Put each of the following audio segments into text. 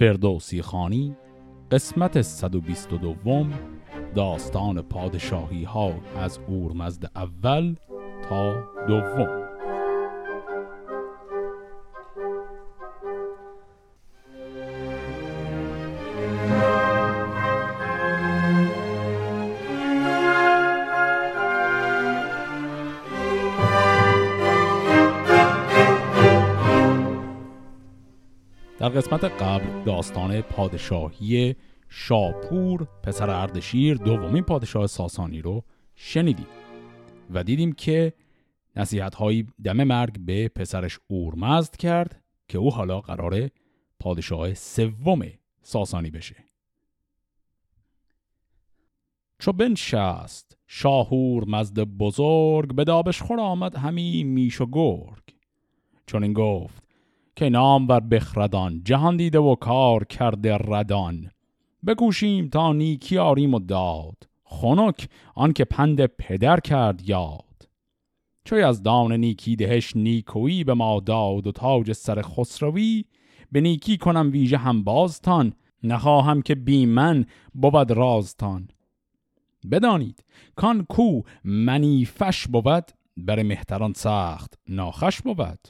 فردوسی خانی قسمت 122 داستان پادشاهی ها از اورمزد اول تا دوم. در قسمت قبل داستان پادشاهی شاپور پسر اردشیر دومین پادشاه ساسانی رو شنیدیم و دیدیم که نصیحت هایی دم مرگ به پسرش اورمزد کرد که او حالا قرار پادشاه سوم ساسانی بشه. چو بنشست شاهور مزد بزرگ به دابش خور آمد همی میش و گرگ. چون این گفت که نام بر بخردان جهان دیده و کار کرده ردان. بگوشیم تا نیکی آریم و داد خنک آنکه پند پدر کرد یاد. چوی از دان نیکی دهش نیکویی به ما داد و تاج سر خسروی به نیکی کنم ویژه هم بازتان نخواهم که بی من بود رازتان. بدانید کان کو منیفش بود بر مهتران سخت ناخش بود.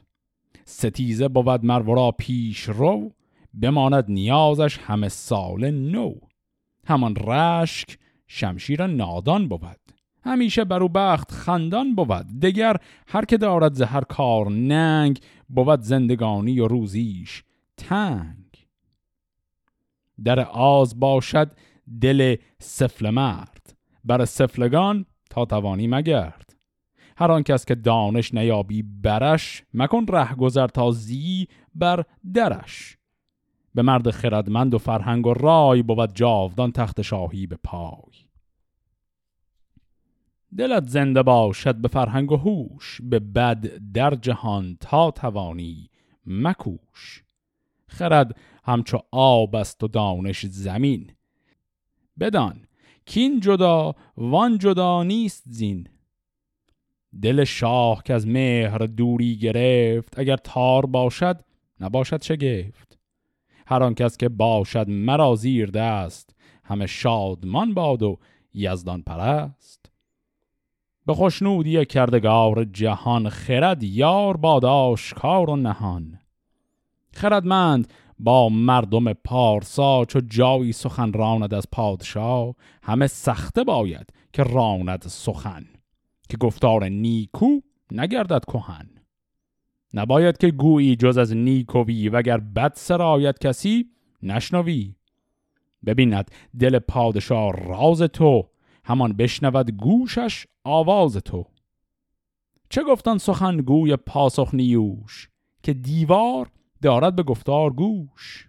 ستیزه بود مرورا پیش رو بماند نیازش همه سال نو. همان رشک شمشیر نادان بود. همیشه برو بخت خندان بود. دگر هر که دارد زهر کار ننگ بود زندگانی و روزیش تنگ. در آز باشد دل سفل مرد. بر سفلگان تا توانی مگرد. هر آن کس که دانش نیابی برش مکن ره گذر تا زی بر درش. به مرد خردمند و فرهنگ و رای بود جاودان تخت شاهی به پای. دلت زنده باشد به فرهنگ و هوش به بد در جهان تا توانی مکوش. خرد همچو آب است و دانش زمین. بدان کین جدا وان جدا نیست زین. دل شاه که از مهر دوری گرفت اگر تار باشد نباشد شگفت. هر آن کس که باشد مرا زیر دست همه شادمان باد و یزدان پرست. به خوشنودی کردگار جهان خرد یار باد آشکار و نهان. خردمند با مردم پارسا چو جایی سخن راند از پادشاه همه سخته باید که راند سخن. که گفتار نیکو نگردد کهن. نباید که گویی جز از نیکوی وگر بد سرایت کسی نشنوی. ببیند دل پادشاه راز تو همان بشنود گوشش آواز تو. چه گفتن سخنگوی پاسخ نیوش که دیوار دارد به گفتار گوش؟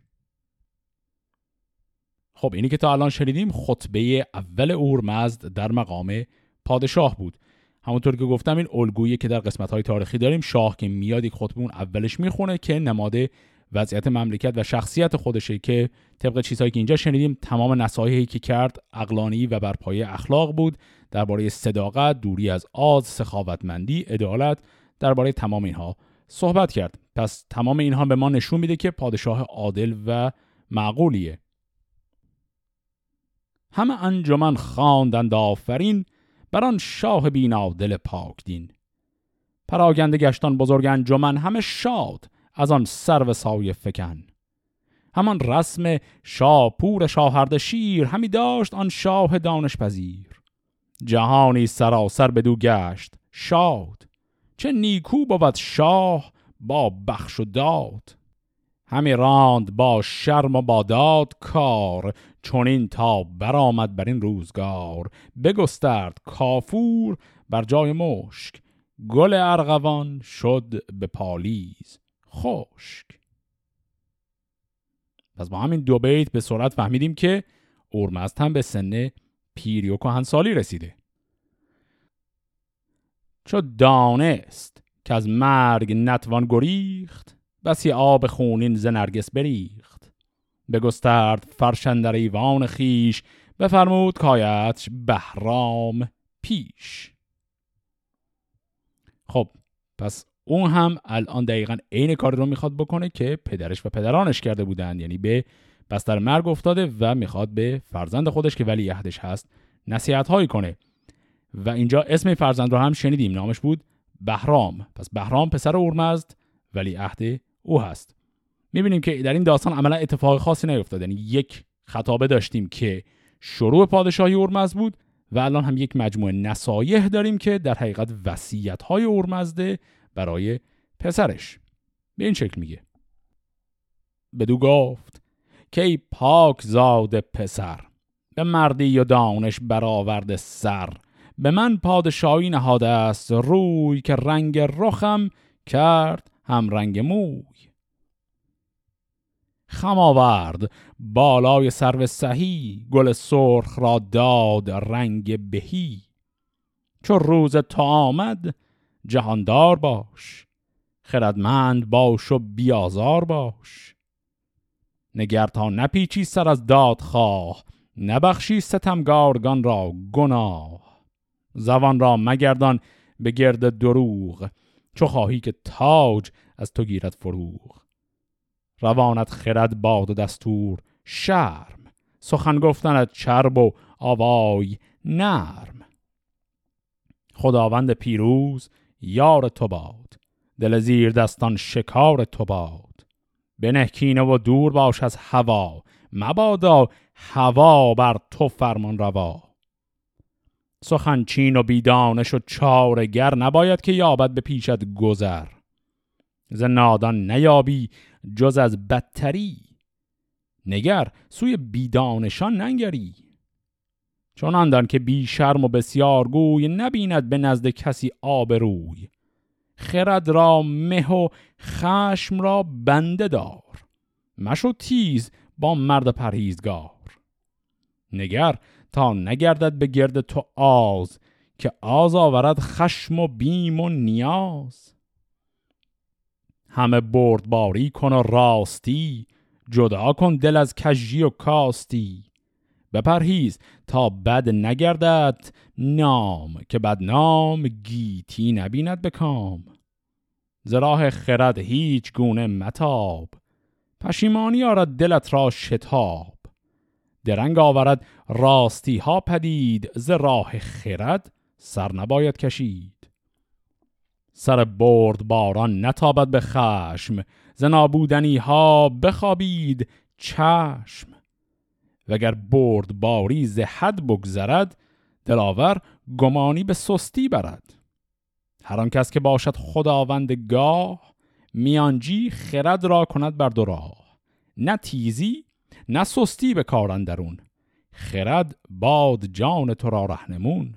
خب اینی که تا الان شنیدیم خطبه اول اورمزد در مقام پادشاه بود. همونطور که گفتم این الگویی که در قسمت های تاریخی داریم شاه که میاد یک خطبه اون اولش می‌خونه که نماد وضعیت مملکت و شخصیت خودشه که طبق چیزهایی که اینجا شنیدیم تمام نصایحی که کرد اقلانی و بر پایه اخلاق بود درباره صداقت دوری از آز سخاوتمندی عدالت درباره تمام اینها صحبت کرد. پس تمام اینها به ما نشون میده که پادشاه عادل و معقولیه. همه انجمن خواندند آفرین بر آن شاه بینا دل پاک دین. پراگنده گشتان بزرگ انجمن همه شاد از آن سر سایه فکن. همان رسم شاپور شاهرد شیر همی داشت آن شاه دانش پذیر. جهانی سراسر بدو گشت شاد چه نیکو بود شاه با بخش و داد. همی راند با شرم و با داد کار چونین تا برآمد بر این روزگار. بگسترد کافور بر جای مشک گل ارغوان شد به پالیز خشک. پس با همین دو بیت به سرعت فهمیدیم که اورمزد هم به سن پیری و کهنسالی رسیده. چو دانست که از مرگ نتوان گریخت بسی آب خونین ز نرگس بریخت. بگسترد فرشندر ایوان خیش بفرمود کایتش بهرام پیش. خب پس اون هم الان دقیقا عین کاری رو می‌خواد بکنه که پدرش و پدرانش کرده بودن یعنی به پس در مرگ افتاده و می‌خواد به فرزند خودش که ولی عهدش هست نصیحت هایی کنه. و اینجا اسم فرزند رو هم شنیدیم. نامش بود بهرام. پس بهرام پسر اورمزد ولی عهد او هست. می‌بینیم که در این داستان عملا اتفاق خاصی نیفتاد یعنی یک خطابه داشتیم که شروع پادشاهی اورمزد بود و الان هم یک مجموعه نصایح داریم که در حقیقت وصیت های اورمزده برای پسرش. به این شکل میگه. بدو گفت که ای پاک زاده پسر به مردی و دانش برآورده سر به من پادشاهی نهاده است روی که رنگ رخم کرد هم رنگ موی. خم آورد بالای سرو سهی گل سرخ را داد رنگ بهی. چو روز تا آمد جهاندار باش خردمند باش و بیازار باش. نگر تا نپیچی سر از داد خواه نبخشی ستمگارگان را گناه. زبان را مگردان به گرد دروغ چو خواهی که تاج از تو گیرد فروغ. روانت خرد باد و دستور شرم. سخن گفتنت چرب و آوای نرم. خداوند پیروز یار تو باد. دل زیر دستان شکار تو باد. کینه و دور باش از هوا. مبادا هوا بر تو فرمان روا. سخن چین و بیدانش و چارگر نباید که یابد به پیشت گذر. ز نادان نیابی جز از بدتری. نگر سوی بیدانشان ننگری. چون اندان که بی شرم و بسیار گوی نبیند به نزد کسی آبروی. خرد را مه و خشم را بنده دار. مشو تیز با مرد پرهیزگار. نگر تا نگردد به گرد تو آز که آز آورد خشم و بیم و نیاز. همه بردباری کن و راستی جدا کن دل از کجی و کاستی. بپرهیز تا بد نگردد نام که بد نام گیتی نبیند بکام زراح خرد هیچ گونه متاب پشیمانی آرد دلت را شتاب. درنگ آورد راستی ها پدید ز راه خرد سر نباید کشید. سر برد باران نتابد به خشم ز نابودنی ها بخوابید چشم. وگر برد باری ز حد بگذرد دلاور گمانی به سستی برد. هر کس که باشد خداوند گاه میانجی خرد را کند بر دو راه نه تیزی نه سستی به کارن درون خرد باد جان تو را رهنمون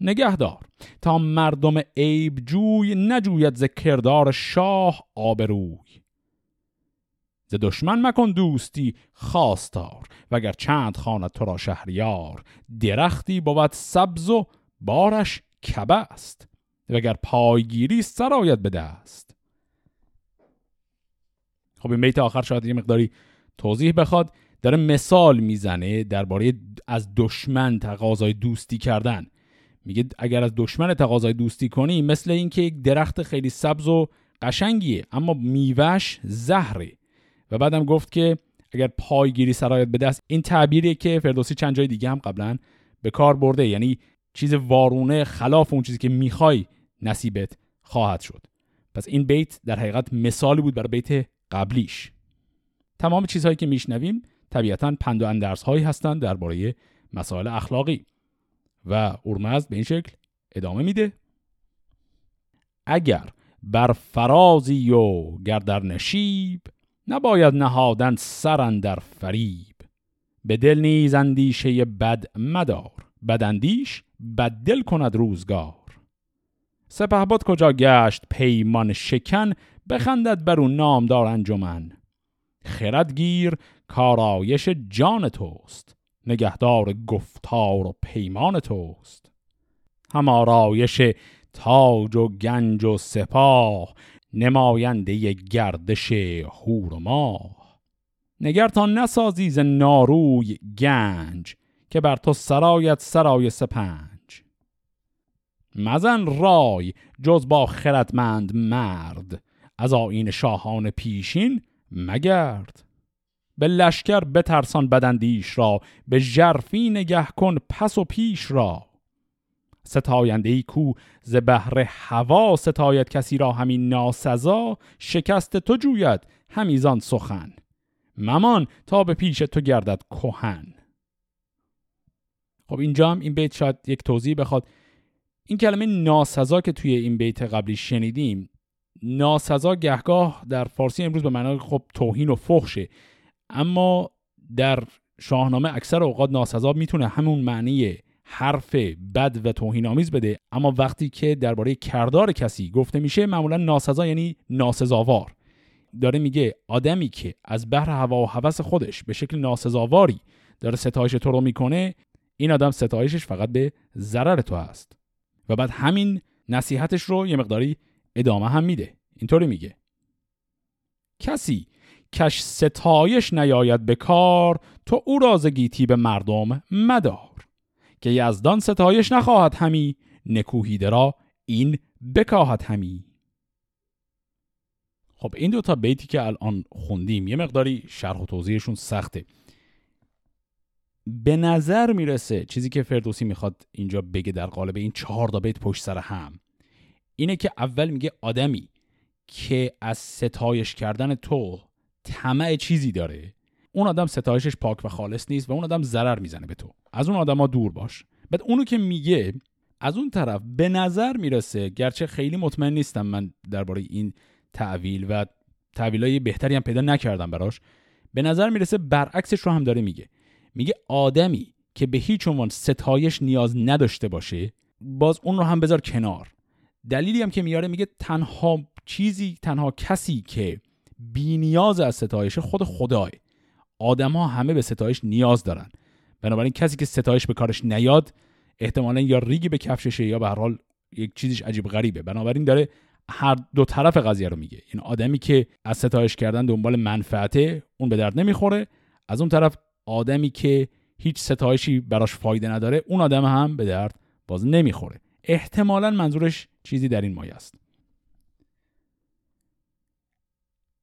نگهدار تا مردم عیب جوی نجوید ز کردار شاه آبروی. ز دشمن مکن دوستی خواستار وگر چند خانه تو را شهریار. درختی بود سبز و بارش کبه است وگر پایگیری سرایت به دست. خب این بیت آخر شاید یه مقداری توضیح بخواد داره مثال می‌زنه درباره از دشمن تقاضای دوستی کردن. میگه اگر از دشمن تقاضای دوستی کنی مثل اینکه یک درخت خیلی سبز و قشنگیه اما میوهش زهره. و بعدم گفت که اگر پایگیری سرایت به دست این تعبیریه که فردوسی چند جای دیگه هم قبلا به کار برده. یعنی چیز وارونه خلاف اون چیزی که می‌خوای نصیبت خواهد شد. پس این بیت در حقیقت مثالی بود برای بیت قبلیش. تمام چیزهایی که میشنویم طبیعتا پند و اندرس هایی هستند درباره مسائل اخلاقی و اورمزد به این شکل ادامه میده. اگر بر فرازی و گردر نشیب نباید نهادن سرن در فریب. به دل نیز اندیشه بد مدار بد دل کند روزگار. سپه کجا گشت پیمان شکن بخندد بر اون نامدار انجمن. خردگیر کارایش جان توست نگهدار گفتار و پیمان توست. هم آرایش تاج و گنج و سپاه نماینده گردش هور و نگر تا نسازی ز ناروی گنج که بر تو سرایت سرای سپنج. مزن رای جز با خردمند مرد از آین شاهان پیشین مگرد. به لشکر بترسان بدندیش را به جرفی نگه کن پس و پیش را. ستاینده ای کو ز بهر هوا ستاید کسی را همین ناسزا شکست تو جوید همیزان سخن. ممان تا به پیش تو گردد کهن. خب اینجا هم این بیت شاید یک توضیح بخواد. این کلمه ناسزا که توی این بیت قبلی شنیدیم ناسزا گهگاه در فارسی امروز به معنای خب توهین و فحشه. اما در شاهنامه اکثر اوقات ناسزا می‌تونه همون معنی حرف بد و توهین آمیز بده. اما وقتی که درباره کردار کسی گفته میشه معمولا ناسزا یعنی ناسزاوار. داره میگه آدمی که از بحر هوا و هوس خودش به شکل ناسزاواری داره ستایش تو رو می‌کنه این آدم ستایشش فقط به ضرر تو هست. و بعد همین نصیحتش رو یه مقداری ادامه هم میده. اینطوری میگه. کسی کش ستایش نیاید به کار تو او رازگیتی به مردم مدار. که یزدان ستایش نخواهد همی نکوهیده را این بکاهد همی. خب این دو تا بیتی که الان خوندیم یه مقداری شرح و توضیحشون سخته. به نظر می‌رسه چیزی که فردوسی می‌خواد اینجا بگه در قالب این چهار تا بیت پشت سر هم اینه که اول میگه آدمی که از ستایش کردن تو طمع چیزی داره اون آدم ستایشش پاک و خالص نیست و اون آدم ضرر می‌زنه به تو. از اون آدما دور باش. بعد اونو که میگه از اون طرف به نظر می‌رسه گرچه خیلی مطمئن نیستم من درباره این تعویل و تعویلای بهتری هم پیدا نکردم براش به نظر می‌رسه برعکسش رو هم داره میگه. میگه آدمی که به هیچ عنوان ستایش نیاز نداشته باشه باز اون رو هم بذار کنار. دلیلی هم که میاره میگه تنها چیزی تنها کسی که بی نیاز از ستایش خود خدای. آدما همه به ستایش نیاز دارن. بنابراین کسی که ستایش به کارش نیاد احتمالا یا ریگی به کفششه یا به هر حال یک چیزیش عجیب غریبه. بنابراین داره هر دو طرف قضیه رو میگه. این آدمی که از ستایش کردن دنبال منفعته اون به درد نمی‌خوره. از اون طرف آدمی که هیچ ستایشی براش فایده نداره اون آدم هم به درد باز نمی‌خوره. احتمالا منظورش چیزی در این مایه است.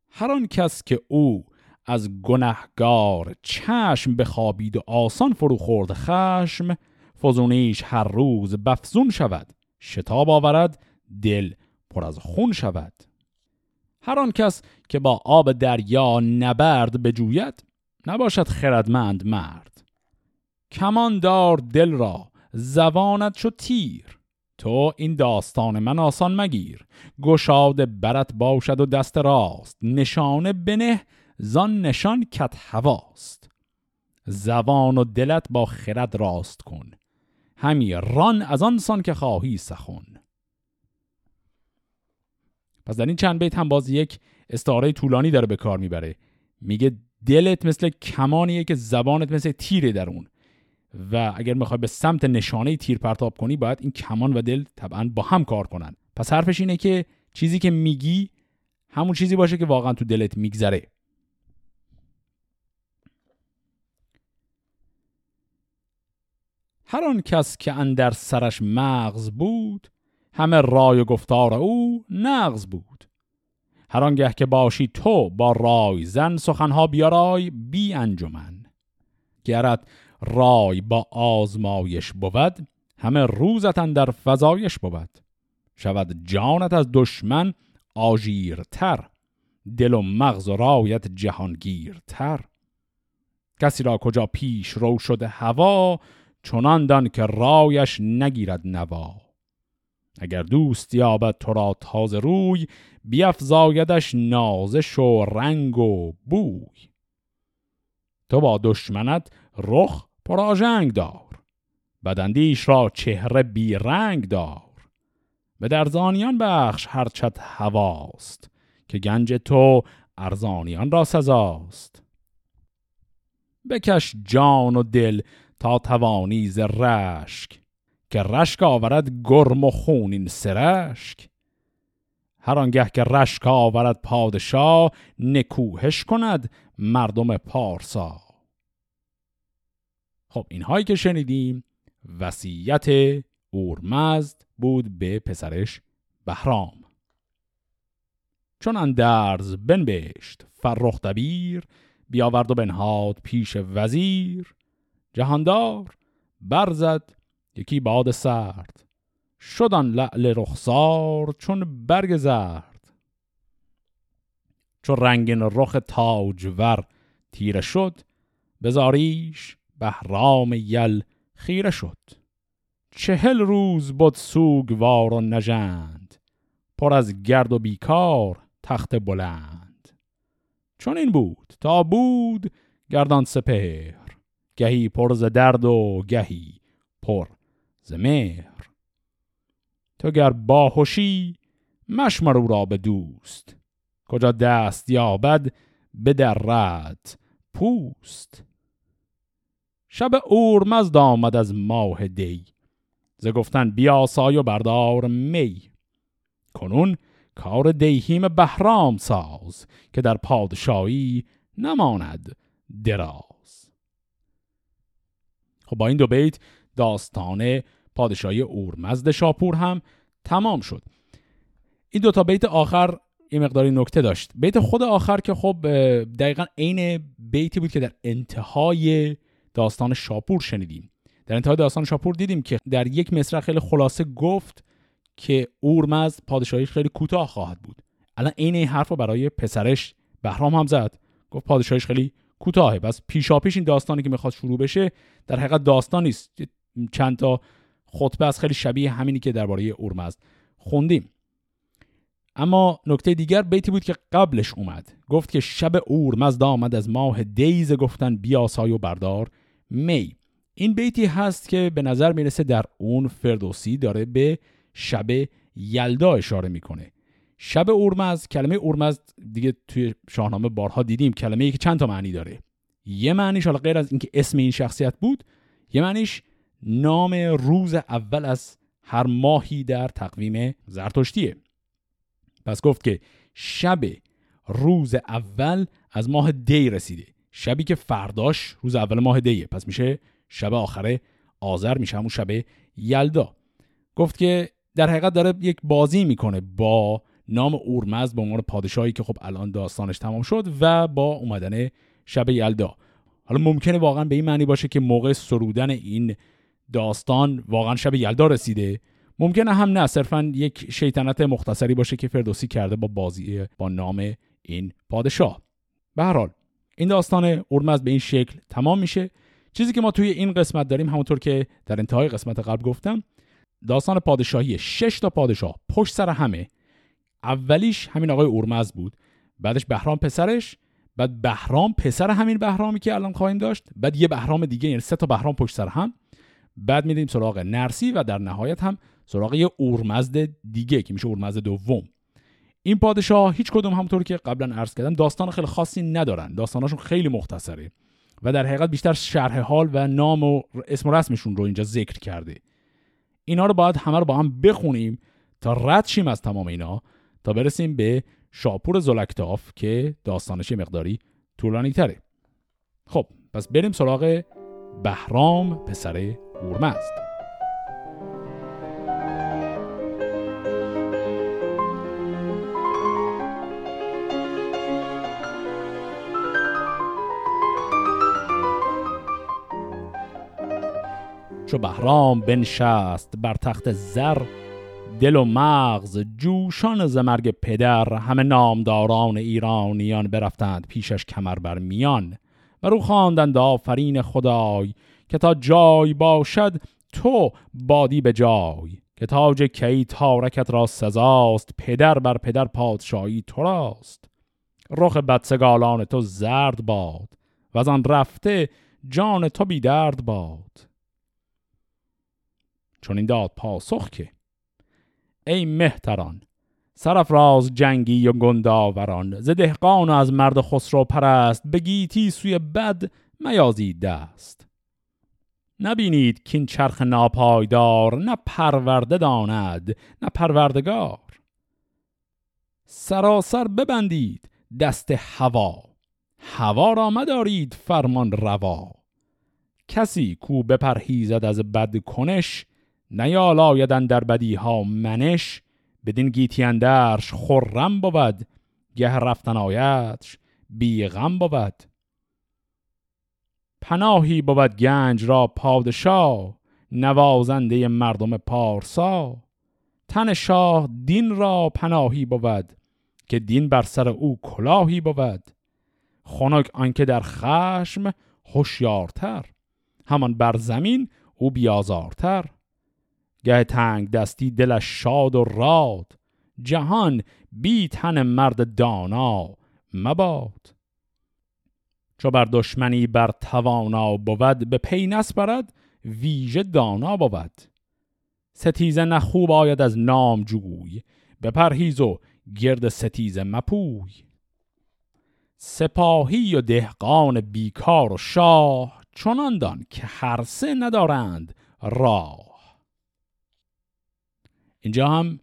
هر آن کس که او از گنهگار چشم بخوابید و آسان فرو خورد خشم فزونیش هر روز بفزون شود شتاب آورد دل پر از خون شود. هر آن کس که با آب دریا نبرد بجوید نباشد خردمند مرد. کمان دار دل را زبانت شو تیر تو این داستان من آسان مگیر. گشاد برت باشد و دست راست. نشانه بنه زان نشان کت هواست. زبان و دلت با خرد راست کن. همی ران از آن سان که خواهی سخن. پس در این چند بیت هم باز یک استعاره طولانی داره به کار می‌بره. میگه دلت مثل کمانیه که زبانت مثل تیره در اون. و اگر می‌خوای به سمت نشانه تیر پرتاب کنی باید این کمان و دل طبعا با هم کار کنن. پس حرفش اینه که چیزی که میگی همون چیزی باشه که واقعا تو دلت میگذره. هر آن کس که اندر سرش مغز بود همه رای و گفتار او نغز بود. هر آنگه که باشی تو با رای زن سخنها بیارای بی انجمن. گرت رای با آزمایش بود همه روزت در فضایش بود. شود جانت از دشمن آژیرتر دل و مغز و رایت جهانگیرتر. کسی را کجا پیش رو شده هوا چنان دان که رایش نگیرد نوا. اگر دوست یابد تو را تازه روی بیافزایدش نازش و رنگ و بوی. تو با دشمنت رخ پراژنگ دار. بدندیش را چهره بی رنگ دار. به درزانیان بخش هرچت هواست که گنج تو ارزانیان را سزاست. بکش جان و دل تا توانی ز رشک که رشک آورد گرم و خونین سرشک. هر آنگه که رشک آورد پادشاه نکوهش کند مردم پارسا. خب اینهایی که شنیدیم وصیت اورمزد بود به پسرش بهرام. چون اندرز بنبشت فرخ دبیر بیاورد و بنهاد پیش وزیر. جهاندار برزد یکی باد سرد. شدن لعل رخسار چون برگ زرد. چون رنگین رخ تاجور تیره شد بزاریش بهرام یل خیره شد. چهل روز بود سوگوار و نژند. پر از گرد و بیکار تخت بلند. چون این بود تا بود گردان سپهر. گهی پر ز درد و گهی پر ز مهر. تو گر باهوشی مشمر او را به دوست. کجا دست یابد رد پوست. شب اورمزد آمد از ماه دی. ز گفتن بیاسای و بردار می. کنون کار دیهیم بهرام ساز که در پادشاهی نماند دراز. خب با این دو بیت داستان پادشاهی اورمزد شاپور هم تمام شد. این دو تا بیت آخر یه مقداری نکته داشت. بیت خود آخر که خب دقیقا عین بیتی بود که در انتهای داستان شاپور شنیدیم. در انتهای داستان شاپور دیدیم که در یک مصرع خیلی خلاصه گفت که اورمز پادشاهی خیلی کوتاه خواهد بود. الان عین این حرف رو برای پسرش بهرام هم زد. گفت پادشاهیش خیلی کوتاهه. پس پیشاپیش این داستانی که می‌خواد شروع بشه در حقیقت داستان نیست. چند تا خطبه از خیلی شبیه همینی که درباره اورمزد خوندیم. اما نکته دیگر بیتی بود که قبلش اومد. گفت که شب اورمزد آمد از ماه دیز گفتن بیاسای و بردار. می. این بیتی هست که به نظر می‌رسه در اون فردوسی داره به شب یلدا اشاره می‌کنه. شب اورمزد کلمه اورمزد دیگه توی شاهنامه بارها دیدیم کلمه ای که چند تا معنی داره. یه معنیش حالا غیر از اینکه اسم این شخصیت بود یه معنیش نام روز اول از هر ماهی در تقویم زرتشتیه. پس گفت که شب روز اول از ماه دی رسیده. شبی که فرداش روز اول ماه دیه. پس میشه شب آخر آذر میشه همون شب یلدا. گفت که در حقیقت داره یک بازی می‌کنه با نام اورمزد به عنوان پادشاهی که خب الان داستانش تمام شد و با اومدن شب یلدا. حالا ممکنه واقعا به این معنی باشه که موقع سرودن این داستان واقعا شب یلدا رسیده. ممکنه هم نه صرفا یک شیطنت مختصری باشه که فردوسی کرده با بازی با نام این پادشاه. به هر حال این داستان اورمزد به این شکل تمام میشه. چیزی که ما توی این قسمت داریم همونطور که در انتهای قسمت قبل گفتم داستان پادشاهی شش تا پادشاه پشت سر همه. اولیش همین آقای اورمزد بود. بعدش بهرام پسرش بعد بهرام پسر همین بهرامی که الان خواهیم داشت بعد یه بهرام دیگه یعنی سه تا بهرام پشت سر هم. بعد میدیم سراغ نرسی و در نهایت هم سراغ یه اورمزد دیگه که میشه اورمزد دوم. این پادشاه هیچ کدوم همونطور که قبلا عرض کردم داستان خیلی خاصی ندارن. داستاناشون خیلی مختصره. و در حقیقت بیشتر شرح حال و نام و اسم و رسمشون رو اینجا ذکر کرده. اینا رو باید همه رو با هم بخونیم تا رد شیم از تمام اینا تا برسیم به شاپور زلکتاف که داستانش مقداری طولانی تره خب پس بریم سراغ بهرام پسر اورمزد چو بهرام بنشست بر تخت زر دل و مغز جوشان ز مرگ پدر همه نامداران ایرانیان برفتند پیشش کمر بر میان و رو خواندند آفرین خدای که تا جای باشد تو بادی به جای که تاج کی تارکت را سزاست پدر بر پدر پادشاهی تو راست رخ بدسگالان تو زرد باد و از آن رفته جان تو بی درد باد. چون این داد پاسخ که؟ ای مهتران راز جنگی و گنداوران ز دهقان و از مرد خسرو پرست بگیتی سوی بد میازید دست. نبینید که چرخ ناپایدار نه پرورده داند نه پروردگار. سراسر ببندید دست هوا هوا را مدارید فرمان روا. کسی کو بپرهیزد از بد کنش نیالایدن در بدی ها منش بدین گیتی اندرش خرم بود گه رفتن آیتش بی غم بود. پناهی بود گنج را پادشاه نوازنده مردم پارسا. تن شاه دین را پناهی بود که دین بر سر او کلاهی بود. خنک آنکه در خشم هوشیارتر همان بر زمین او بیازارتر. گه تنگ دستی دلش شاد و راد جهان بی تن مرد دانا مباد. چو بر دشمنی بر توانا بود به پی نسپرد ویژه دانا بود. ستیزه نخوب آید از نام جوی به پرهیز و گرد ستیزه مپوی. سپاهی و دهقان بیکار و شاه چنان دان که هر سه ندارند راه. اینجا هم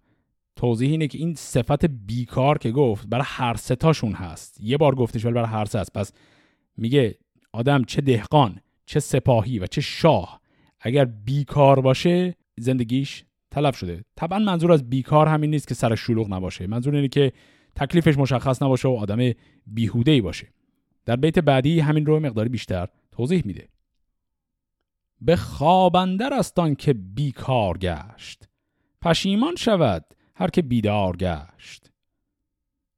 توضیح اینه که این صفت بیکار که گفت برای هر تاشون هست. یه بار گفتش ولی برای هر سه هست. پس میگه آدم چه دهقان چه سپاهی و چه شاه. اگر بیکار باشه زندگیش تلف شده. طبعا منظور از بیکار همین نیست که سر شلوغ نباشه. منظور اینه که تکلیفش مشخص نباشه و آدم بیهوده باشه. در بیت بعدی همین رو مقداری بیشتر توضیح میده. به خوابندر استان که بیکار گشت. پشیمان شود هر که بیدار گشت.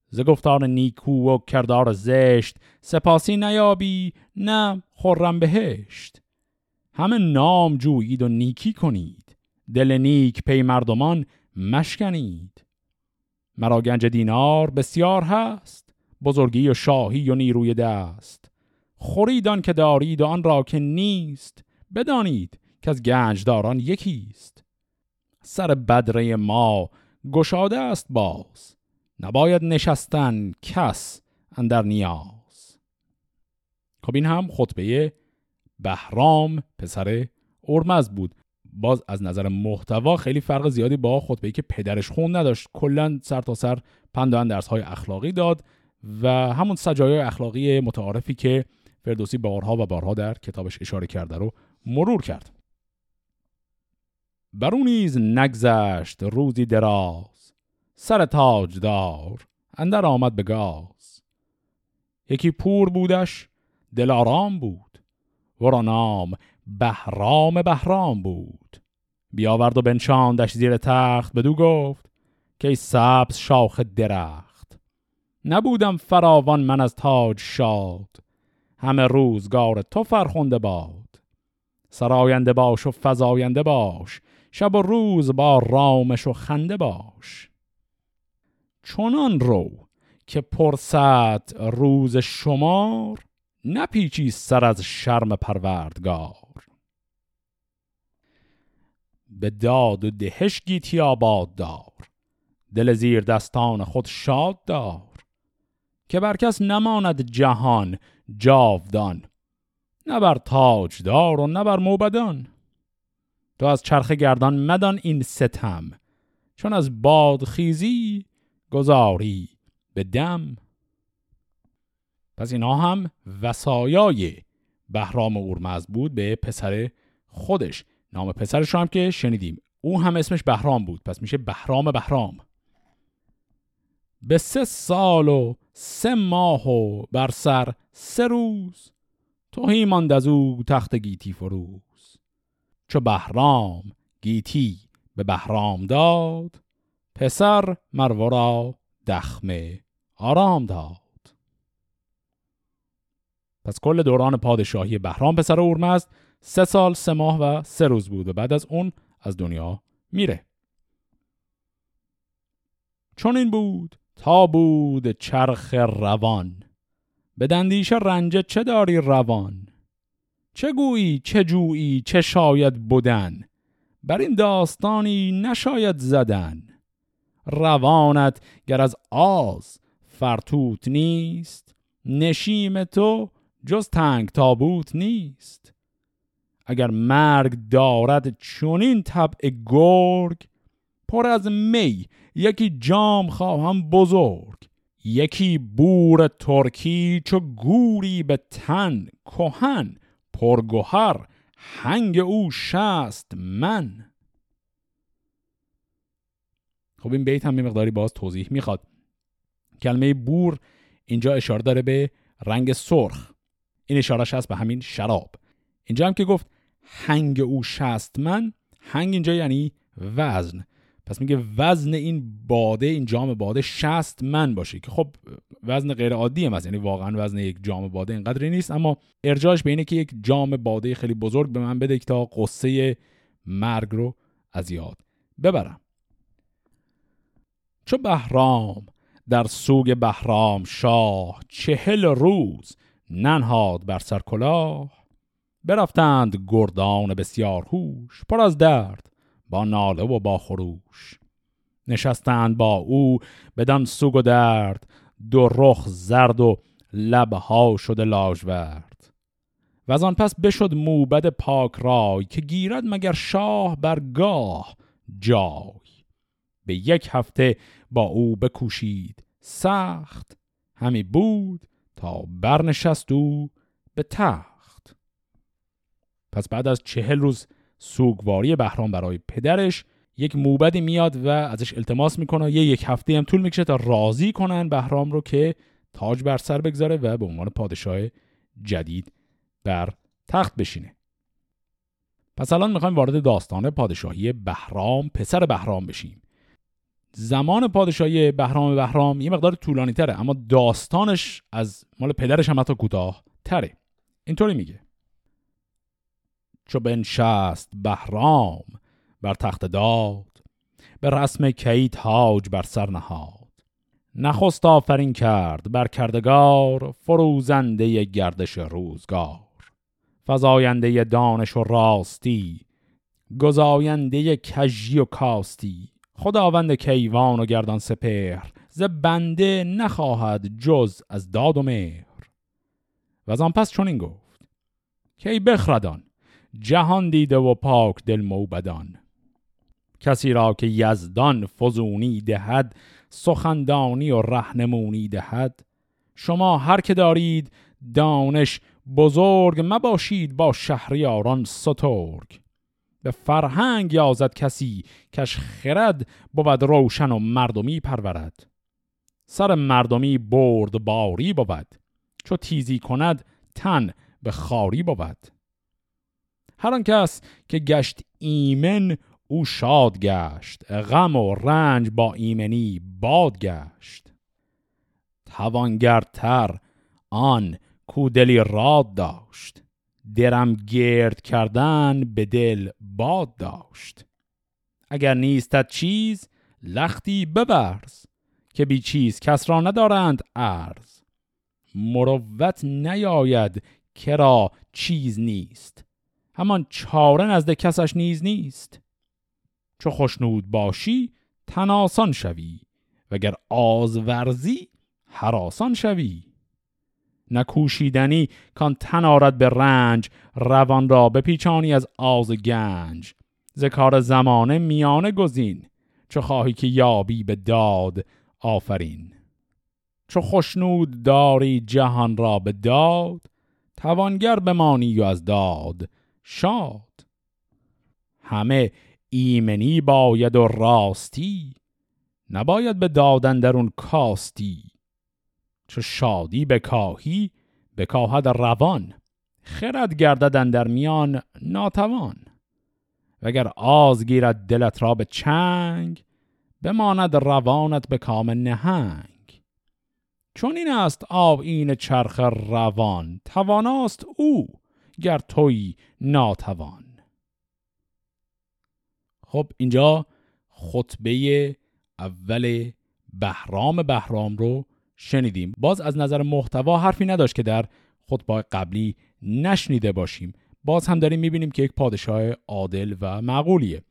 ز گفتار نیکو و کردار زشت سپاسی نیابی نه خرم بهشت. همه نام جویید و نیکی کنید. دل نیک پی مردمان مشکنید. مرا گنج دینار بسیار هست بزرگی و شاهی و نیروی دست. خوریدان که دارید و آن را که نیست بدانید که از گنجداران یکیست. سر بدره ما گشاده است باز. نباید نشستن کس اندر نیاز. خب این هم خطبه بهرام پسر ارمز بود. باز از نظر محتوا خیلی فرق زیادی با خطبه که پدرش خون نداشت. کلا سر تا سر پندان درس های اخلاقی داد و همون سجایای اخلاقی متعارفی که فردوسی بارها و بارها در کتابش اشاره کرده رو مرور کرد. بر نیز نگذشت روزی دراز. سر تاجدار اندر آمد به گاز. یکی پور بودش دلارام بود. ورا نام بهرام بهرام بود. بیاورد و بنشاندش زیر تخت بدو گفت که ای سبز شاخ درخت. نبودم فراوان من از تاج شاد همه روزگار تو فرخونده باد. سراینده باش و فزاینده باش. شب و روز با رامش و خنده باش. چنان رو که پرسد روز شمار نپیچی سر از شرم پروردگار. به داد و دهش گیتی آباد دار دل زیر دستان خود شاد دار. که بر کس نماند جهان جاودان نه بر تاجدار و نه بر موبدان. تو از چرخ گردان مدان این ستم چون از بادخیزی گذاری به دم. پس اینا هم وسایای بهرام اورمز بود به پسر خودش. نام پسرش هم که شنیدیم. او هم اسمش بهرام بود. پس میشه بهرام بهرام. به سه سال و سه ماه و بر سر سه روز توهی ماند از او تخت گیتی فروز. چو بهرام گیتی به بهرام داد پسر مرورا دخمه آرام داد. پس کل دوران پادشاهی بهرام پسر اورمزد سه سال سه ماه و سه روز بود و بعد از اون از دنیا میره. چون این بود تا بود چرخ روان. به دندیش رنجه چه داری روان؟ چه گویی چه جویی چه شاید بودن بر این داستانی نشاید زدن. روانت گر از آز فرتوت نیست نشیم تو جز تنگ تابوت نیست. اگر مرگ دارد چونین طبع گرگ پر از می یکی جام خواهم بزرگ. یکی بور ترکی چو گوری به تن کهن پرگوهر هنگ او شست من. خب این بیت هم یه مقداری باز توضیح می‌خواد. کلمه بور اینجا اشاره داره به رنگ سرخ. این اشارش هست به همین شراب. اینجا هم که گفت هنگ او شست من هنگ اینجا یعنی وزن. پس میگه وزن این باده این جام باده 60 من باشه که خب وزن غیر عادیه مثلا یعنی واقعا وزن یک جام باده اینقدری نیست. اما ارجاش به اینه که یک جام باده خیلی بزرگ به من بده که تا قصه مرگ رو از یاد ببرم. چو بهرام در سوگ بهرام شاه چهل روز ننهاد بر سر کلاه برفتند گردان بسیار هوش پر از درد. با ناله و با خروش. نشستند با او بدان سوگ و درد دو رخ زرد و لبها شده لاجورد و از آن پس بشد موبد پاک رای که گیرد مگر شاه برگاه جای. به یک هفته با او بکوشید سخت همی بود تا برنشست او به تخت. پس بعد از چهل روز سوگواری بهرام برای پدرش. یک موبدی میاد و ازش التماس می‌کنه. یه یک هفته هم طول می‌کشه تا راضی کنن بهرام رو که تاج بر سر بگذاره و به عنوان پادشاه جدید بر تخت بشینه. پس الان می‌خوایم وارد داستان پادشاهی بهرام پسر بهرام بشیم. زمان پادشاهی بهرام بهرام یه مقدار طولانی تره اما داستانش از مال پدرش هم حتی کوتاه تره اینطوری میگه. چو بنشست بهرام بر تخت داد به رسم کی تاج بر سر نهاد. نخست آفرین کرد بر کردگار فروزنده گردش روزگار. فزاینده دانش و راستی گزاینده کژی و کاستی. خداوند کیوان و گردان سپهر ز بنده نخواهد جز از داد و مهر. و از آن پس چون این گفت کی بخردان؟ جهان دیده و پاک دل موبدان. کسی را که یزدان فزونی دهد سخندانی و رهنمونی دهد. شما هر که دارید دانش بزرگ مباشید با شهریاران سترگ. به فرهنگ یازد کسی کش خرد بود روشن و مردمی پرورد. سر مردمی برد باری بود چو تیزی کند تن به خاری بود. هر آن کس که گشت ایمن او شاد گشت. غم و رنج با ایمنی باد گشت. توانگرتر آن کودلی راد داشت. درم گرد کردن به دل باد داشت. اگر نیستد چیز لختی ببرز. که بی چیز کس را ندارند ارز مروت نیاید کرا چیز نیست. همان چاره نزد کسش نیز نیست. چو خوشنود باشی تناسان شوی وگر آزورزی حراسان شوی. نکوشیدنی کان تن آرد به رنج روان را بپیچانی از آز گنج. ز کار زمانه میانه گزین چو خواهی که یابی به داد آفرین. چو خوشنود داری جهان را به داد توانگر بمانی و از داد. شاد. همه ایمنی باید و راستی نباید به دادن درون کاستی. چو شادی بکاهی بکاهد روان خرد گرددن در میان ناتوان. وگر آز گیرد دلت را به چنگ بماند روانت به کام نهنگ. چون این است آب این چرخ روان تواناست او گر توی ناتوان. خب اینجا خطبه اول بهرام بهرام رو شنیدیم. باز از نظر محتوا حرفی نداشت که در خطبه قبلی نشنیده باشیم. باز هم داریم می‌بینیم که یک پادشاه عادل و معقولیه.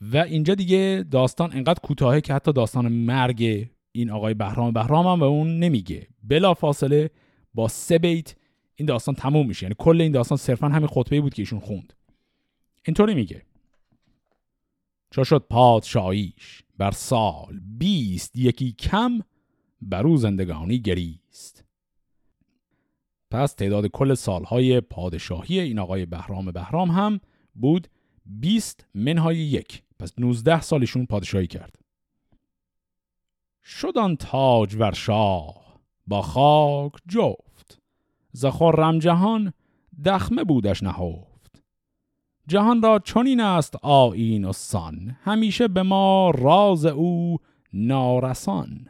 و اینجا دیگه داستان انقدر کوتاهه که حتی داستان مرگ این آقای بهرام بهرام هم به اون نمیگه. بلا فاصله با سه بیت این داستان تموم میشه. یعنی کل این داستان صرفا همین خطبه بود که ایشون خوند. اینطوری میگه. چو شد پادشاهیش بر سال بیست یکی کم بر او زندگانی گریست. پس تعداد کل سالهای پادشاهی این آقای بهرام بهرام هم بود 20 منهای یک. پس 19 سالشون پادشاهی کرد. شدان تاج ور شاه با خاک جفت ز خرم جهان دخمه بودش نهفت. جهان را چنین است آیین و سان همیشه به ما راز او نارسان.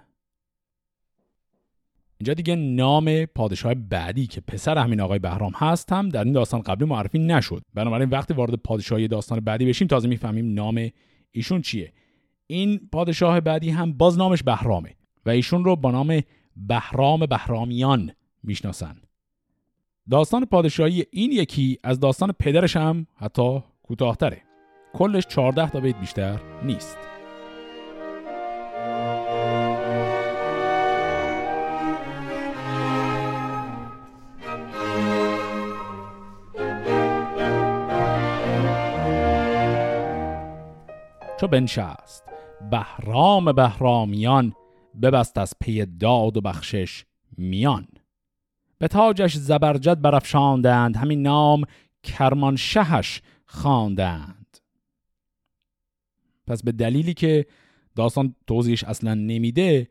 اینجا دیگه نام پادشاه بعدی که پسر همین آقای بهرام هست هم در این داستان قبلی معرفی نشد. بنابراین وقتی وارد پادشاهی داستان بعدی بشیم تازه می‌فهمیم نام ایشون چیه. این پادشاه بعدی هم باز نامش بهرامه و ایشون رو با نام بهرام بهرامیان می‌شناسن. داستان پادشاهی این یکی از داستان پدرش هم حتی کوتاهتره. کلش 14 تا بیت بیشتر نیست. چو بنشست بهرام بهرامیان ببست از پی داد و بخشش میان. به تاجش زبرجد برافشاندند همین نام کرمان شهش خواندند. پس به دلیلی که داستان توضیحش اصلا نمیده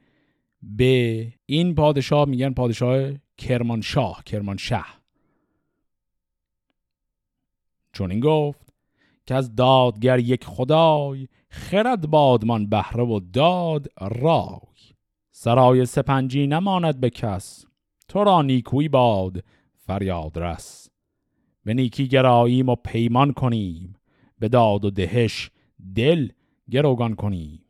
به این پادشاه میگن پادشاه کرمانشاه کرمانشه. چون این گفت که از دادگر یک خدای خرد بادمان بهره و داد رای. سرای سپنجی نماند به کس. تو را نیکوی باد فریاد رس. به نیکی گراییم و پیمان کنیم به داد و دهش دل گروگان کنیم.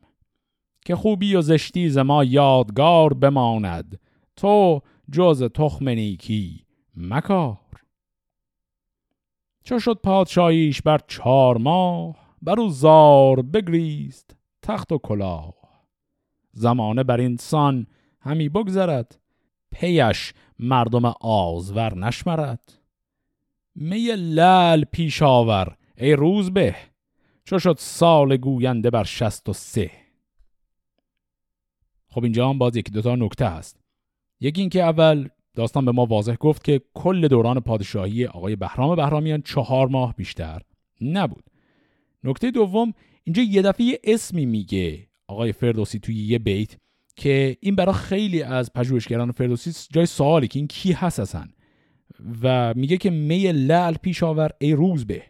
که خوبی و زشتی ز ما یادگار بماند تو جز تخم نیکی مکار. چو شد پادشاهیش بر چهار ماه بر زار بگریست تخت و کلاه. زمانه بر انسان همی بگذرد پیش مردم آزور نشمرد. می لل پیش آور ای روز به چو شد سال گوینده بر شست و سه. خب اینجا هم باز یکی دوتا نکته هست. یکی اینکه اول داستان به ما واضح گفت که کل دوران پادشاهی آقای بهرام بهرامیان چهار ماه بیشتر نبود. نکته دوم اینجا یه دفعه اسمی میگه آقای فردوسی توی یه بیت. که این برای خیلی از پژوهشگران فردوسی جای سوالی که این کی هست اصلا؟ و میگه که می لعل پیش آور ای روزبه.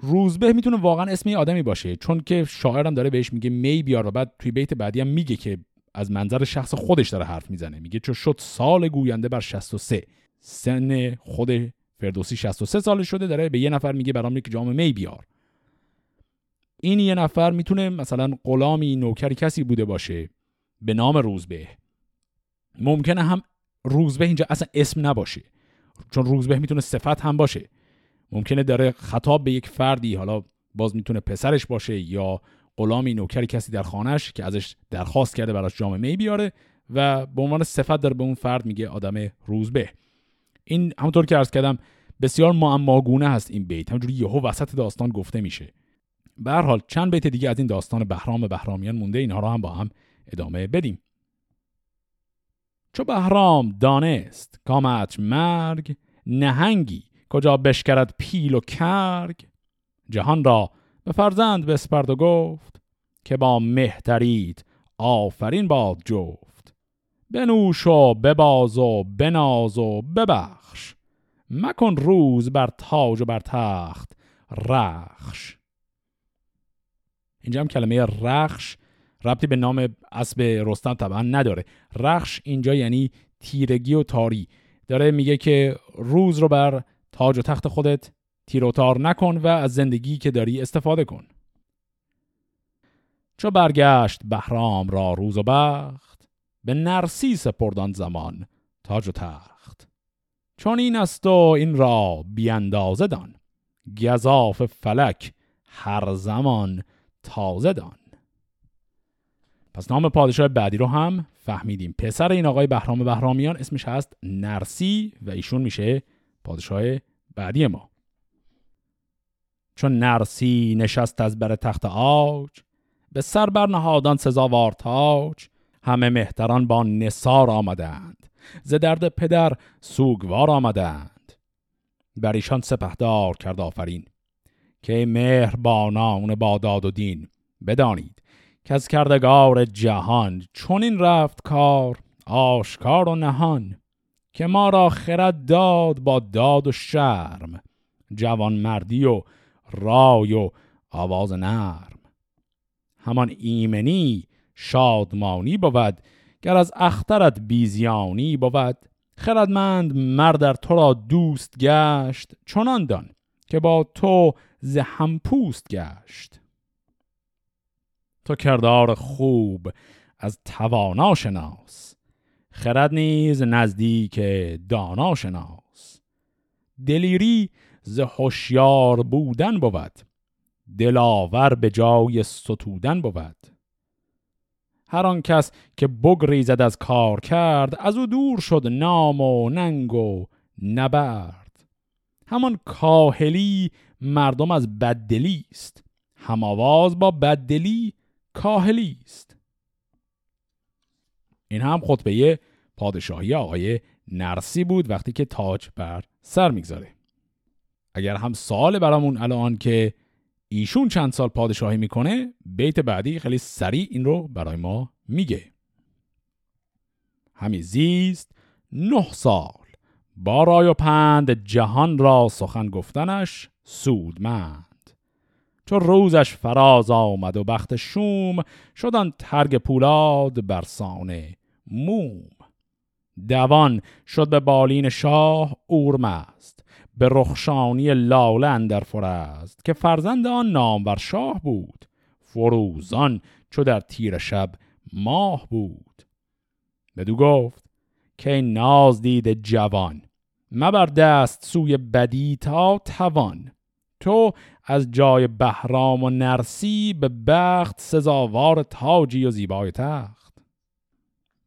روزبه می‌تونه واقعا اسم آدمی باشه چون که شاعرم داره بهش میگه می بیار و بعد توی بیت بعدی هم میگه که از منظر شخص خودش داره حرف می‌زنه. میگه چون شد سال گوینده بر 63 سن خود فردوسی 63 سال شده داره به یه نفر میگه برام یک جام می بیار. این یه نفر می‌تونه مثلا غلامی نوکری کسی بوده باشه به نام روزبه. ممکنه هم روزبه اینجا اصلا اسم نباشه چون روزبه می‌تونه صفت هم باشه. ممکنه داره خطاب به یک فردی حالا باز می‌تونه پسرش باشه یا غلامی نوکری کسی در خانهش که ازش درخواست کرده براش جام می بیاره و به عنوان صفت داره به اون فرد میگه آدم روزبه. این همونطور که عرض کردم بسیار معماگونه هست این بیت. همونجوری یهو وسط داستان گفته میشه. به هر حال چند بیت دیگه از این داستان بهرام بهرامیان مونده اینها رو هم با هم ادامه بدیم. چو بهرام دانست کامت مرگ نهنگی کجا بشکرد پیل و کرگ جهان را به فرزند بسپرد و گفت که با مهترید آفرین باد جفت. بنوش و بباز و بناز و ببخش مکن روز بر تاج و بر تخت رخش. اینجا هم کلمه رخش ربطی به نام اسب رستم طبعا نداره. رخش اینجا یعنی تیرگی و تاری. داره میگه که روز رو بر تاج و تخت خودت تیر و تار نکن و از زندگی که داری استفاده کن. چو برگشت بهرام را روز و بخت به نرسی سپردان زمان تاج و تخت. چون این است و این را بیاندازه دان. گذاف فلک هر زمان تازه دان. پس نام پادشاه بعدی رو هم فهمیدیم. پسر این آقای بهرام بهرامیان اسمش هست نرسی و ایشون میشه پادشاه بعدی ما. چون نرسی نشست از بر تخت آج به سر بر نهادان سزاوار تاج همه مهتران با نصار آمدند ز درد پدر سوگوار آمدند. بر ایشان سپهدار کرد آفرین. که مهربانان با داد و دین بدانید که از کردگار جهان چون این رفت کار آشکار و نهان که ما را خرد داد با داد و شرم جوان مردی و رای و آواز نرم. همان ایمنی شادمانی بود گر از اخترت بیزیانی بود. خردمند مردر تو را دوست گشت چنان دان که با تو ز پوست گشت. تو کردار خوب از توانا شناس خرد نیز نزدیک دانا شناس. دلیری ز هوشیار بودن بود دلاور به جای ستودن بود. هر آن کس که بگریزد از کار کرد از او دور شد نام و ننگ و نبرد. همان کاهلی مردم از بددلی است. هم آواز با بددلی کاهلی است. این هم خطبه پادشاهی آقای نرسی بود وقتی که تاج بر سر می‌گذاره. اگر هم سال برامون الان که ایشون چند سال پادشاهی می‌کنه بیت بعدی خیلی سریع این رو برای ما میگه. همی زیست نه سال. با رای و پند جهان را سخن گفتنش سودمند. چو روزش فراز آمد و بخت شوم شدن ترگ پولاد برسانه موم. دوان شد به بالین شاه اورمست به رخشانی لاله اندر فرست که فرزند آن نامور شاه بود. فروزان چو در تیر شب ماه بود. بدو گفت که ناز دید جوان مبر دست سوی بدی تا توان. تو از جای بهرام و نرسی به بخت سزاوار تاجی و زیبای تخت.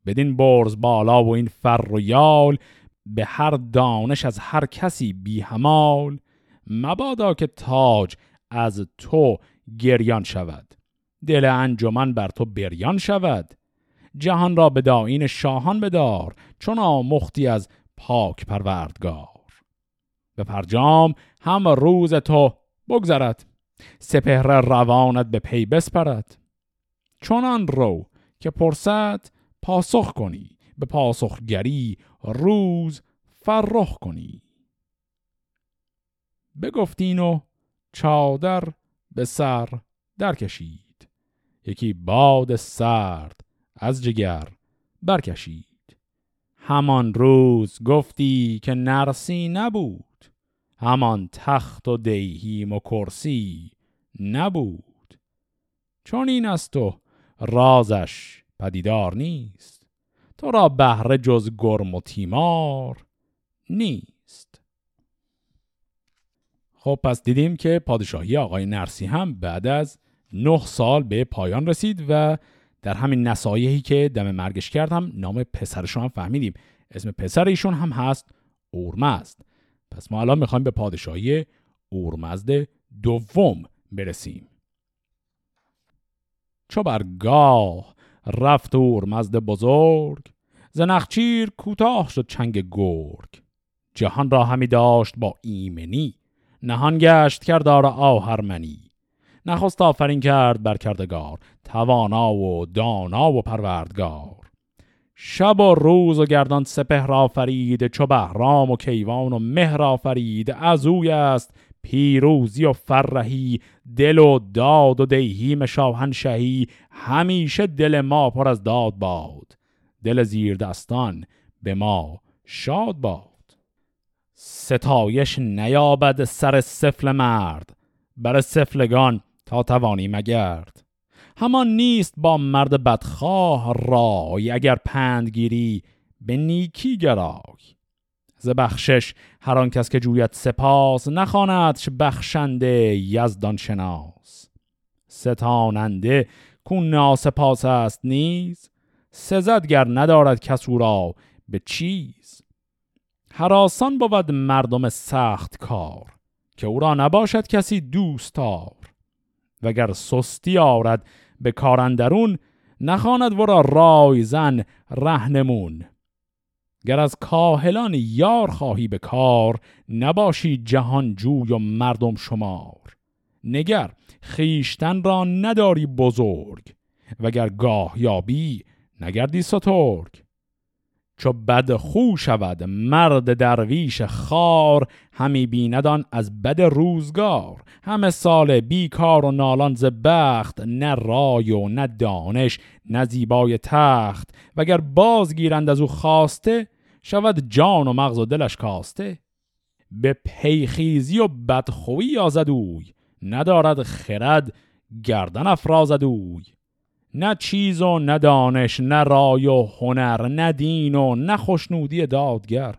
بدین برز بالا و این فر و یال به هر دانش از هر کسی بی همال مبادا که تاج از تو گریان شود. دل انجمن بر تو بریان شود. جهان را به داین شاهان بدار چون آمختی از پاک پروردگار. به پرجام هم روز تو بگذرد. سپهر روانت به پی بسپرد. چونان رو که پرسد پاسخ کنی. به پاسخگری روز فرخ کنی. بگفتین و چادر به سر درکشید. یکی باد سرد از جگر برکشید. همان روز گفتی که نرسی نبود. همان تخت و دیهیم و کرسی نبود. چون این است و رازش پدیدار نیست تو را بهره جز گرم و تیمار نیست. خب پس دیدیم که پادشاهی آقای نرسی هم بعد از نه سال به پایان رسید و در همین نصایحی که دم مرگش کرد نام پسرشون هم فهمیدیم. اسم پسر ایشون هم هست اورمزد. پس ما الان می‌خوایم به پادشاهی اورمزد دوم برسیم. چو برگاه رفت اورمزد بزرگ زنخچیر کوتاه شد چنگ گرگ. جهان را همی داشت با ایمنی نهان گشت کردار آهرمنی. نخست آفرین کرد بر کردگار توانا و دانا و پروردگار. شب و روز و گردان سپهر آفرید چو بهرام و کیوان و مهر آفرید. از اوی است پیروزی و فرهی دل و داد و دیهیم شاهنشهی. همیشه دل ما پر از داد باد دل زیر دستان به ما شاد باد. ستایش نیابد سر سفل مرد بر سفلگان تا توانی مگرد. همان نیست با مرد بدخواه رای اگر پندگیری به نیکی گرای. ز بخشش هر آن کس که جویت سپاس نخواندش بخشنده یزدان شناس. ستاننده کو ناسپاس است نیز سزد گر ندارد کس او را به چیز. حراسان بود مردم سخت کار که او را نباشد کسی دوستار. وگر سستی آرد به کارندرون نخواند ورا رای زن رهنمون. گر از کاهلان یار خواهی به کار نباشی جهان جوی و مردم شمار. نگر خیشتن را نداری بزرگ وگر گاه یابی نگردی سترگ. چو بد خو شود مرد درویش خار همی بیندان از بد روزگار. همه سال بیکار و نالان ز بخت نه رای و نه دانش نه زیبای تخت. وگر بازگیرند از او خواسته شود جان و مغز و دلش کاسته. به پیخیزی و بدخویی یازد اوی ندارد خرد گردن افرازد اوی. نه چیز و نه دانش نه رای و هنر نه دین و نه خوشنودی دادگر.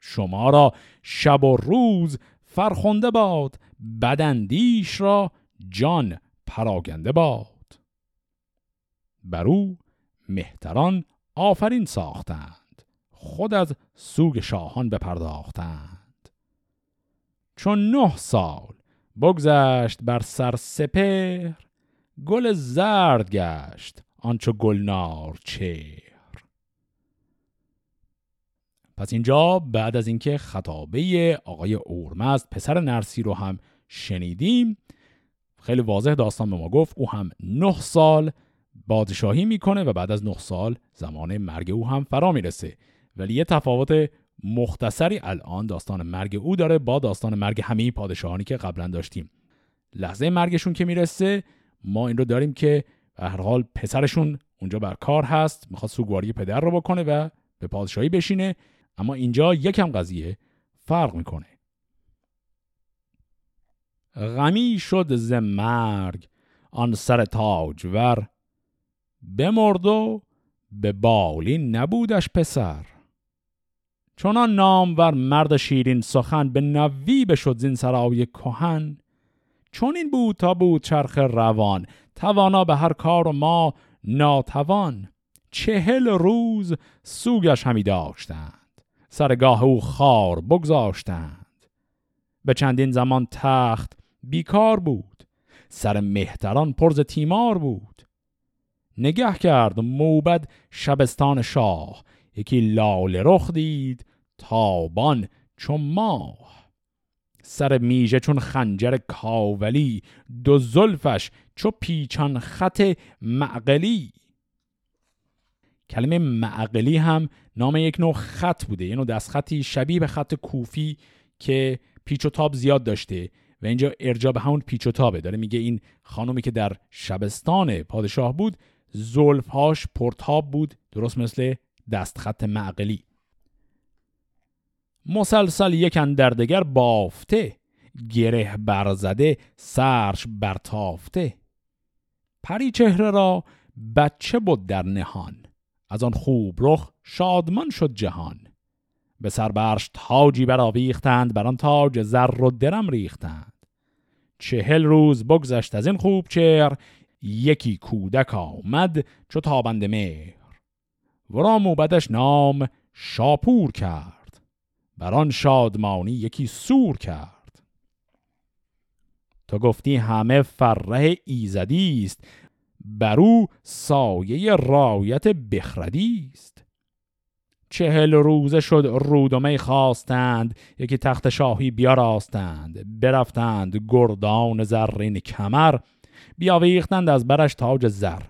شما را شب و روز فرخنده باد بدندیش را جان پراگنده باد. بر او مهتران آفرین ساختند خود از سوگ شاهان بپرداختند. چون نه سال بگذشت بر سر سپر گل زرد گشت آنچو گلنار چهر. پس اینجا بعد از اینکه خطابه آقای اورمزد پسر نرسی رو هم شنیدیم خیلی واضح داستان به ما گفت او هم نه سال بادشاهی می‌کنه و بعد از نه سال زمان مرگ او هم فرا می‌رسه. ولی یه تفاوت مختصری الان داستان مرگ او داره با داستان مرگ همه پادشاهانی که قبلا داشتیم. لحظه مرگشون که می‌رسه ما این رو داریم که به هر حال پسرشون اونجا بر کار هست می‌خواد سوگواری پدر رو بکنه و به پادشاهی بشینه. اما اینجا یکم قضیه فرق می‌کنه. غمی شد ز مرگ آن سر تاجور. بمرد و به بالی نبودش پسر. چونان نامور مرد شیرین سخن به نوی بشد زین سرای کهن. چون این بود تا بود چرخ روان. توانا به هر کار ما ناتوان. چهل روز سوگش همی داشتند. سرگاه او خار بگذاشتند. به چندین زمان تخت بیکار بود. سر مهتران پرز تیمار بود. نگه کرد موبد شبستان شاه. یکی لال رخ دید تابان چون ماه. سر میژه چون خنجر کاولی دو زلفش چو پیچان خط معقلی. کلمه معقلی هم نام یک نوع خط بوده یه نوع دستخطی شبیه به خط کوفی که پیچ و تاب زیاد داشته و اینجا ارجا به همون پیچ و تابه. داره میگه این خانومی که در شبستان پادشاه بود زلفهاش پرتاب بود درست مثل دستخط معقلی. مسلسل یک دردگر بافته گره برزده سرش برتافته. پری چهره را بچه بود در نهان از آن خوب رخ شادمان شد جهان. به سربرش تاجی برآویختند بر آن تاج زر و درم ریختند. چهل روز بگذشت از این خوب چهر یکی کودک آمد چو تابند مهر. ورا موبدش نام شاپور کرد. بر آن شادمانی یکی سور کرد. تو گفتی همه فره ایزدی است بر او سایه رایت بخردی است. چهل روزه شد رودمی خواستند یکی تخت شاهی بیاراستند. برفتند گردان زرین کمر بیاویختند از برش تاج زر.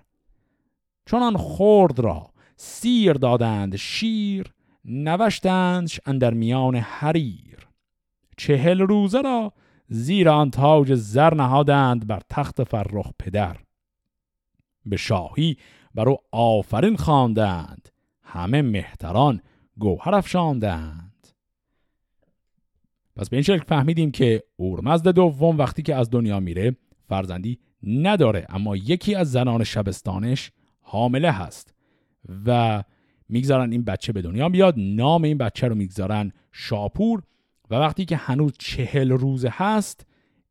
چونان خورد را سیر دادند شیر نوشتندش اندر میان حریر. چهل روزه را زیر آن تاج زر نهادند بر تخت فرخ پدر. به شاهی بر او آفرین خواندند. همه مهتران گوهر افشاندند. پس به این شکل فهمیدیم که اورمزد دوم وقتی که از دنیا میره فرزندی نداره اما یکی از زنان شبستانش حامله هست و می‌گذارن این بچه به دنیا بیاد. نام این بچه رو می‌گذارن شاپور. و وقتی که هنوز چهل روزه هست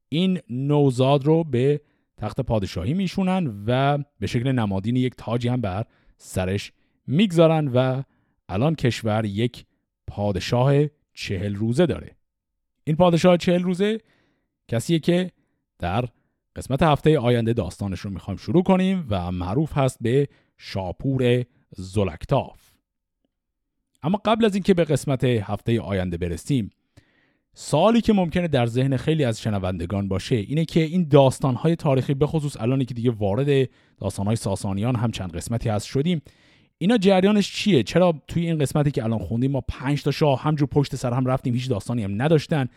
این نوزاد رو به تخت پادشاهی میشونن و به شکل نمادین یک تاجی هم بر سرش می‌گذارن و الان کشور یک پادشاه چهل روزه داره. این پادشاه چهل روزه کسیه که در قسمت هفته آینده داستانش رو می‌خوایم شروع کنیم و معروف هست به شاپور زلکتاف. اما قبل از اینکه به قسمت هفته آینده برسیم سالی که ممکنه در ذهن خیلی از شنوندگان باشه اینه که این داستانهای تاریخی به خصوص الانی که دیگه وارد داستانهای ساسانیان هم چند قسمتی هست شدیم اینا جریانش چیه؟ چرا توی این قسمتی که الان خوندیم ما پنج تا شاه همجور پشت سر هم رفتیم هیچ داستانی هم نداشتن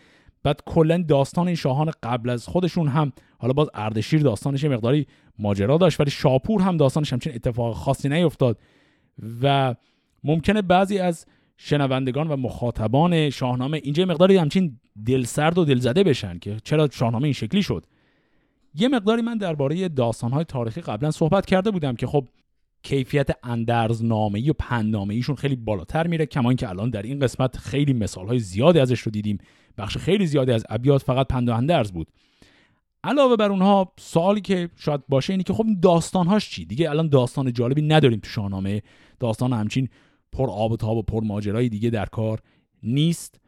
بعد کلا داستان این شاهان قبل از خودشون هم حالا باز اردشیر داستانش مقداری ماجرا داشت ولی شاپور هم داستانش همچین اتفاق خاصی نیفتاد و ممکنه بعضی از شنوندگان و مخاطبان شاهنامه اینجا مقداری همچین دلسرد و دلزده بشن که چرا شاهنامه این شکلی شد. یه مقداری من درباره داستانهای تاریخی قبلا صحبت کرده بودم که خب کیفیت اندرز نامه‌ای و پندنامه‌ایشون خیلی بالاتر میره کما اینکه الان در این قسمت خیلی مثالهای زیادی ازش رو دیدیم. بخش خیلی زیادی از ابیات فقط پند و اندرز بود. علاوه بر اونها سوالی که شاید باشه اینه که خب داستانهاش چی؟ دیگه الان داستان جالبی نداریم تو شاهنامه. داستان همچین پر آب و تاب و پر ماجرای دیگه در کار نیست.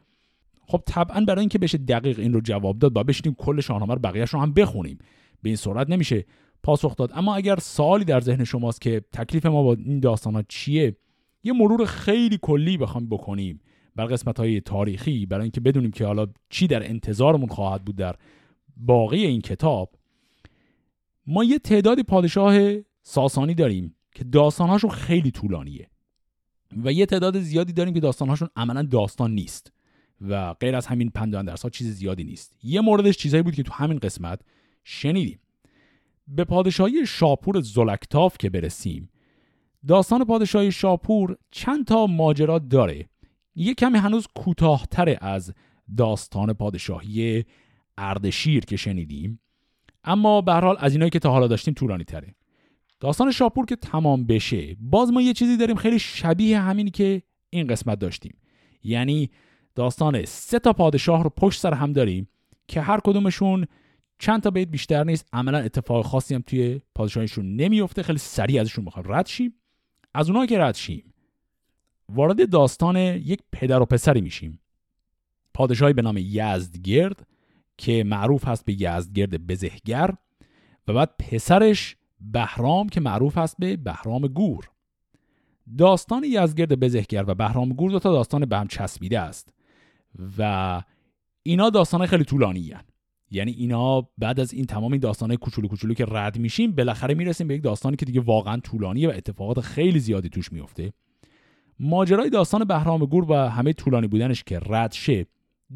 خب طبعا برای اینکه بشه دقیق این رو جواب داد با بشینیم کل شاهنامه رو بقیه‌اش رو هم بخونیم. به این صورت نمیشه پاسخ داد. اما اگر سوالی در ذهن شماست که تکلیف ما با این داستان ها چیه یه مرور خیلی کلی بخوام بکنیم بر قسمت های تاریخی. برای اینکه بدونیم که حالا چی در انتظارمون خواهد بود در باقی این کتاب. ما یه تعدادی پادشاه ساسانی داریم که داستانهاشون خیلی طولانیه. و یه تعداد زیادی داریم که داستانهاشون عملا داستان نیست و غیر از همین پند ها چیز زیادی نیست. یه موردش چیزایی بود که تو همین قسمت شنیدیم. به پادشاهی شاپور زلکتاف که برسیم داستان پادشاهی شاپور چند تا ماجرا داره. یه کمی هنوز کوتاهتره از داستان پادشاهی اردشیر که شنیدیم. اما به حال از اینایی که تا حالا داشتیم طولانی تره داستان شاپور که تمام بشه. باز ما یه چیزی داریم خیلی شبیه همینی که این قسمت داشتیم. یعنی داستان سه تا پادشاه رو پشت سر هم داریم که هر کدومشون چند تا بیت بیشتر نیست. عملا اتفاق خاصی هم توی پادشاهیشون نمیفته خیلی سریع ازشون می‌خوام رد شیم. از اونها که رد شیم وارد داستان یک پدر و پسری میشیم. پادشاهی به نام یزدگرد که معروف هست به یزدگرد بزهگر و بعد پسرش بهرام که معروف هست به بهرام گور. داستان یزدگرد بزهگر و بهرام گور دو تا داستان به هم چسبیده است و اینا داستان خیلی طولانی هن. یعنی اینا بعد از این تمام این داستانهای کوچولو کوچولو که رد میشیم بالاخره می‌رسیم به یک داستانی که دیگه واقعا طولانیه و اتفاقات خیلی زیادی توش میفته ماجرای داستان بهرام گور و همه طولانی بودنش که رد شه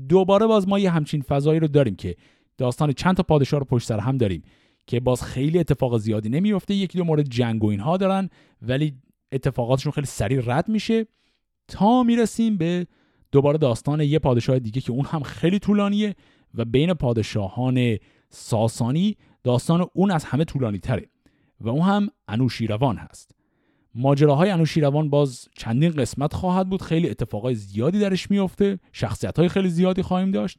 دوباره باز ما یه همچین فضایی رو داریم که داستان چند تا پادشاه رو پشت سر هم داریم. که باز خیلی اتفاق زیادی نمیفته یکی دو مورد جنگ و اینها دارن ولی اتفاقاتشون خیلی سریع رد میشه. تا می‌رسیم به دوباره داستان یه پادشاه دیگه که اون هم خیلی طولانیه و بین پادشاهان ساسانی داستان اون از همه طولانی تره و اون هم انوشیروان هست. ماجراهای انوشیروان باز چندین قسمت خواهد بود. خیلی اتفاقای زیادی درش میفته شخصیت های خیلی زیادی خواهیم داشت.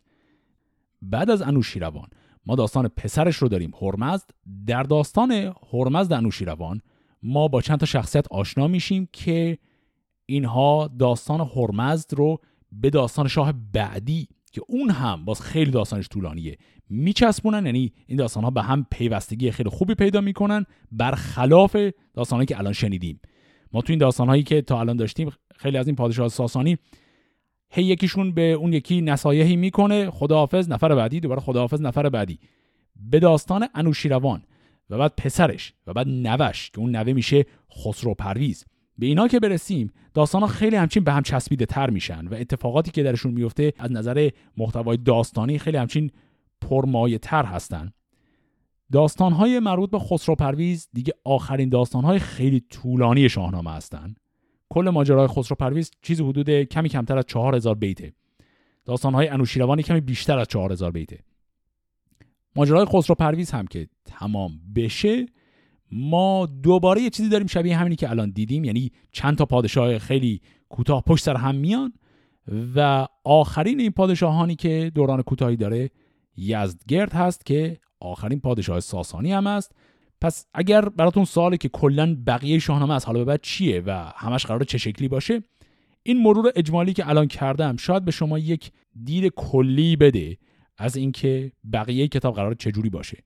بعد از انوشیروان ما داستان پسرش رو داریم. هرمزد. در داستان هرمزد انوشیروان ما با چند تا شخصیت آشنا میشیم که اینها داستان هرمزد رو به داستان شاه بعدی که اون هم باز خیلی داستانش طولانیه میچسبونن. یعنی این داستان ها به هم پیوستگی خیلی خوبی پیدا می‌کنن برخلاف داستانهایی که الان شنیدیم. ما تو این داستان هایی که تا الان داشتیم خیلی از این پادشاه ساسانی هی یکیشون به اون یکی نصایحی می‌کنه. خداحافظ نفر بعدی. دوباره خداحافظ نفر بعدی. به داستان انوشیروان و بعد پسرش و بعد نوش که اون نوه میشه خسرو پرویز. به اینا که برسیم داستان ها خیلی همچین به هم چسبیده تر میشن و اتفاقاتی که درشون میفته از نظر محتوای داستانی خیلی همچین پرمایه تر هستن. داستان های مربوط به خسرو پرویز دیگه آخرین داستان های خیلی طولانی شاهنامه هستن. کل ماجرای خسرو پرویز چیزی حدود کمی کمتر از 4000 بیته. داستان های انوشیروانی کمی بیشتر از 4000 بیته. ماجرای خسرو پرویز هم که تمام بشه ما دوباره یه چیزی داریم شبیه همینی که الان دیدیم یعنی چند تا پادشاه خیلی کوتاه پشت سر هم میان و آخرین این پادشاهانی که دوران کوتاهی داره یزدگرد هست که آخرین پادشاه ساسانی هم است پس اگر براتون سواله که کلا بقیه شاهنامه از حالا به بعد چیه و همش قرار چه شکلی باشه این مرور اجمالی که الان کردم شاید به شما یک دید کلی بده از اینکه بقیه کتاب قرار چجوری باشه.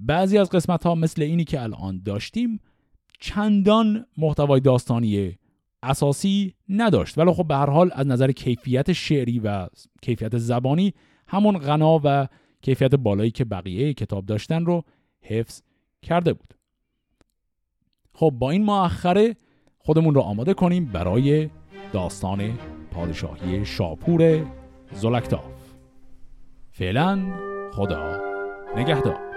بعضی از قسمت ها مثل اینی که الان داشتیم چندان محتوای داستانی اساسی نداشت. ولی خب به هر حال از نظر کیفیت شعری و کیفیت زبانی همون غنا و کیفیت بالایی که بقیه کتاب داشتن رو حفظ کرده بود. خب با این مؤخره خودمون رو آماده کنیم برای داستان پادشاهی شاپور زلکتاف. فعلا خدا نگهدار.